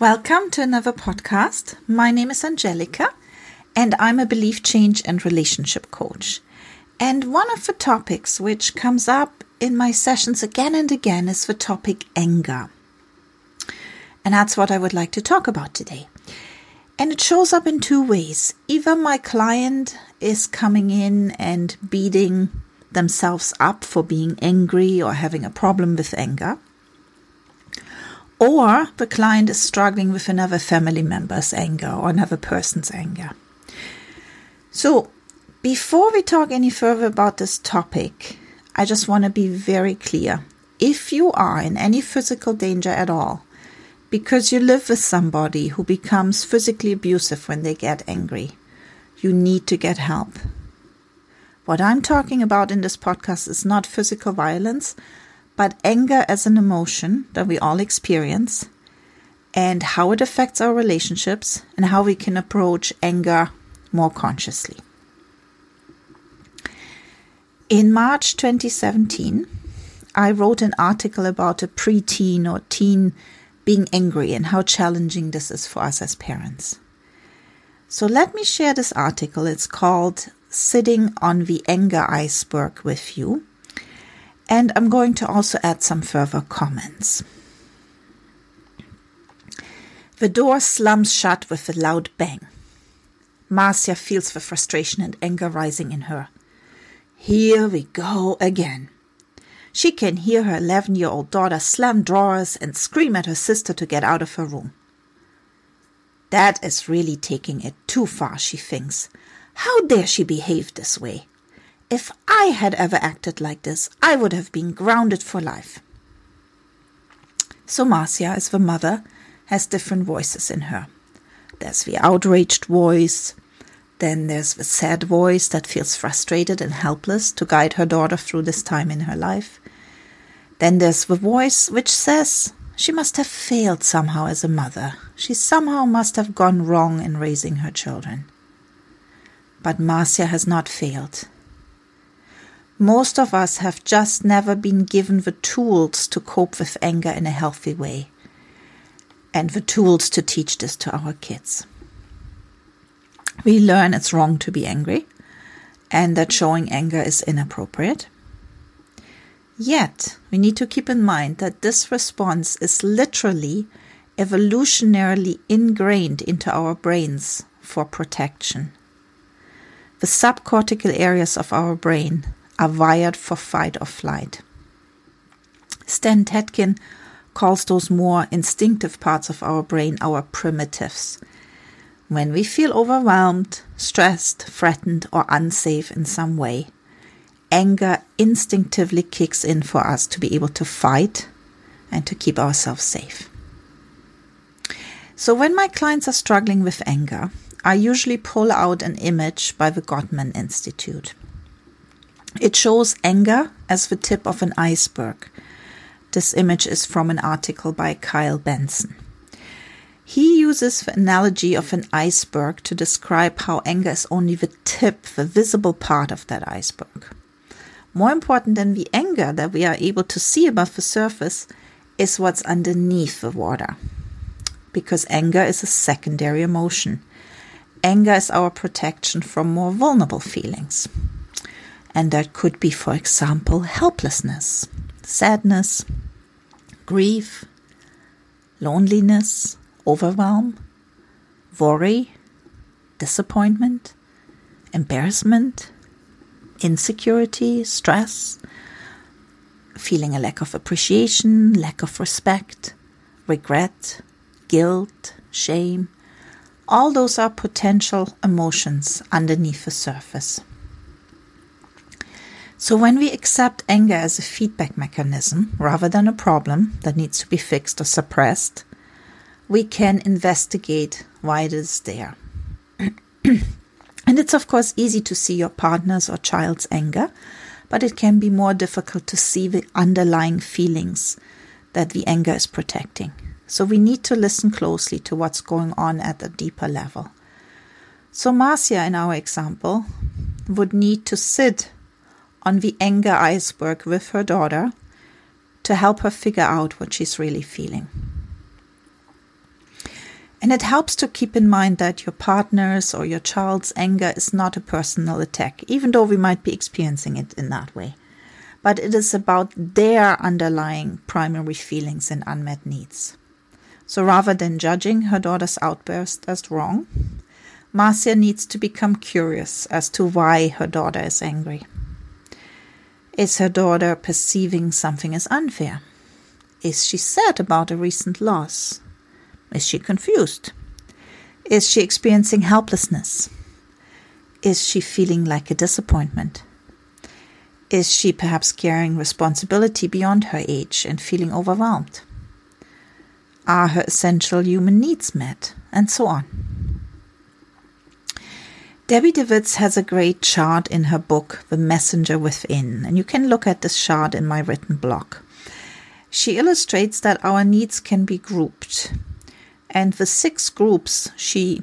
Welcome to another podcast. My name is Angelica, and I'm a belief change and relationship coach. And one of the topics which comes up in my sessions again and again is the topic anger. And that's what I would like to talk about today. And it shows up in two ways. Either my client is coming in and beating themselves up for being angry or having a problem with anger or the client is struggling with another family member's anger or another person's anger. So, before we talk any further about this topic, I just want to be very clear. If you are in any physical danger at all, because you live with somebody who becomes physically abusive when they get angry, you need to get help. What I'm talking about in this podcast is not physical violence, but anger as an emotion that we all experience and how it affects our relationships and how we can approach anger more consciously. In March 2017, I wrote an article about a preteen or teen being angry and how challenging this is for us as parents. So let me share this article. It's called Sitting on the Anger Iceberg with You and I'm going to also add some further comments. The door slams shut with a loud bang. Marcia feels the frustration and anger rising in her. Here we go again. She can hear her 11 year old daughter slam drawers and scream at her sister to get out of her room. That is really taking it too far, she thinks. How dare she behave this way? If I had ever acted like this, I would have been grounded for life. So Marcia, as the mother, has different voices in her. There's the outraged voice, then there's the sad voice that feels frustrated and helpless to guide her daughter through this time in her life. Then there's the voice which says she must have failed somehow as a mother. She somehow must have gone wrong in raising her children. But Marcia has not failed. Most of us have just never been given the tools to cope with anger in a healthy way and the tools to teach this to our kids. We learn it's wrong to be angry and that showing anger is inappropriate. Yet, we need to keep in mind that this response is literally evolutionarily ingrained into our brains for protection. The subcortical areas of our brain are wired for fight or flight. Stan Tatkin calls those more instinctive parts of our brain our primitives. When we feel overwhelmed, stressed, threatened, or unsafe in some way, anger instinctively kicks in for us to be able to fight and to keep ourselves safe. So, when my clients are struggling with anger, I usually pull out an image by the Gottman Institute. It shows anger as the tip of an iceberg. This image is from an article by Kyle Benson. He uses the analogy of an iceberg to describe how anger is only the tip, the visible part of that iceberg. More important than the anger that we are able to see above the surface is what's underneath the water. Because anger is a secondary emotion. Anger is our protection from more vulnerable feelings. And that could be, for example, helplessness, sadness, grief, loneliness, overwhelm, worry, disappointment, embarrassment, insecurity, stress, feeling a lack of appreciation, lack of respect, regret, guilt, shame. All those are potential emotions underneath the surface. So, when we accept anger as a feedback mechanism rather than a problem that needs to be fixed or suppressed, we can investigate why it is there. and it's, of course, easy to see your partner's or child's anger, but it can be more difficult to see the underlying feelings that the anger is protecting. So, we need to listen closely to what's going on at a deeper level. So, Marcia, in our example, would need to sit on the anger iceberg with her daughter to help her figure out what she's really feeling. And it helps to keep in mind that your partner's or your child's anger is not a personal attack, even though we might be experiencing it in that way. But it is about their underlying primary feelings and unmet needs. So rather than judging her daughter's outburst as wrong, Marcia needs to become curious as to why her daughter is angry. Is her daughter perceiving something as unfair? Is she sad about a recent loss? Is she confused? Is she experiencing helplessness? Is she feeling like a disappointment? Is she perhaps carrying responsibility beyond her age and feeling overwhelmed? Are her essential human needs met? And so on. Debbie DeWitz has a great chart in her book, The Messenger Within, and you can look at this chart in my written blog. She illustrates that our needs can be grouped and the six groups she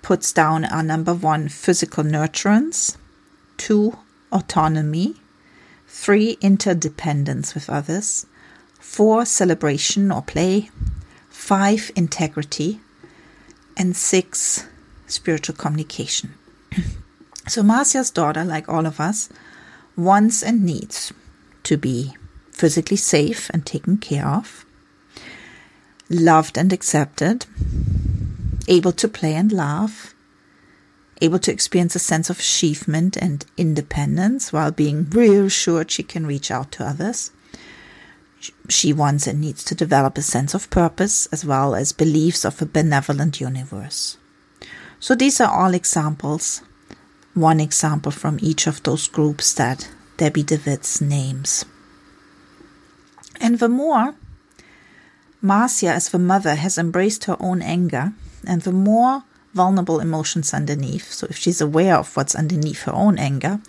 puts down are number one, physical nurturance, two, autonomy, three, interdependence with others, four, celebration or play, five, integrity, and six, spiritual communication. so, Marcia's daughter, like all of us, wants and needs to be physically safe and taken care of loved and accepted, able to play and laugh, able to experience a sense of achievement and independence while being reassured she can reach out to others. She wants and needs to develop a sense of purpose as well as beliefs of a benevolent universe. So these are all examples, one example from each of those groups that Debbie DeWitz names. And the more Marcia, as the mother, has embraced her own anger, and the more vulnerable emotions underneath, so if she's aware of what's underneath her own anger,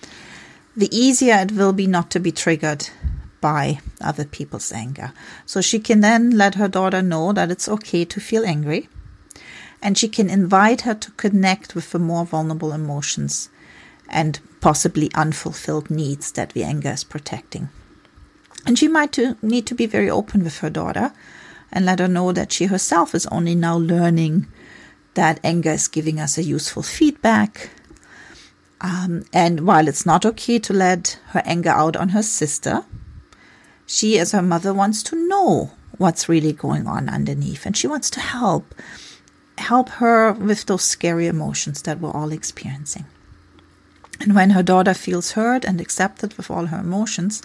the easier it will be not to be triggered by other people's anger. So she can then let her daughter know that it's okay to feel angry, and she can invite her to connect with the more vulnerable emotions and possibly unfulfilled needs that the anger is protecting. And she might need to be very open with her daughter and let her know that she herself is only now learning that anger is giving us a useful feedback. Um, and while it's not okay to let her anger out on her sister, she, as her mother, wants to know what's really going on underneath and she wants to help. Help her with those scary emotions that we're all experiencing. And when her daughter feels heard and accepted with all her emotions,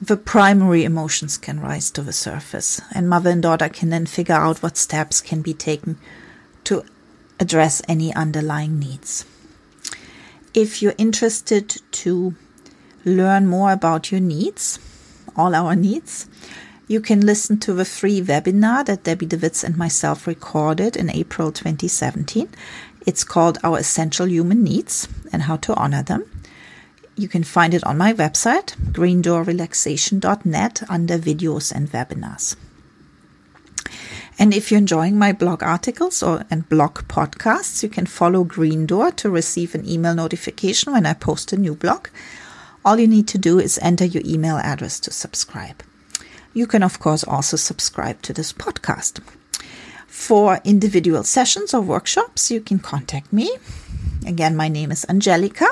the primary emotions can rise to the surface, and mother and daughter can then figure out what steps can be taken to address any underlying needs. If you're interested to learn more about your needs, all our needs, you can listen to the free webinar that Debbie DeWitz and myself recorded in April 2017. It's called Our Essential Human Needs and How to Honor Them. You can find it on my website, greendoorrelaxation.net, under videos and webinars. And if you're enjoying my blog articles or and blog podcasts, you can follow Green Door to receive an email notification when I post a new blog. All you need to do is enter your email address to subscribe. You can, of course, also subscribe to this podcast. For individual sessions or workshops, you can contact me. Again, my name is Angelica.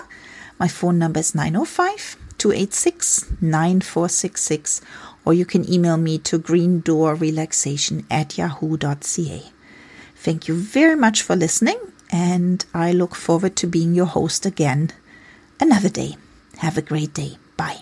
My phone number is 905 286 9466, or you can email me to greendoorrelaxation at yahoo.ca. Thank you very much for listening, and I look forward to being your host again another day. Have a great day. Bye.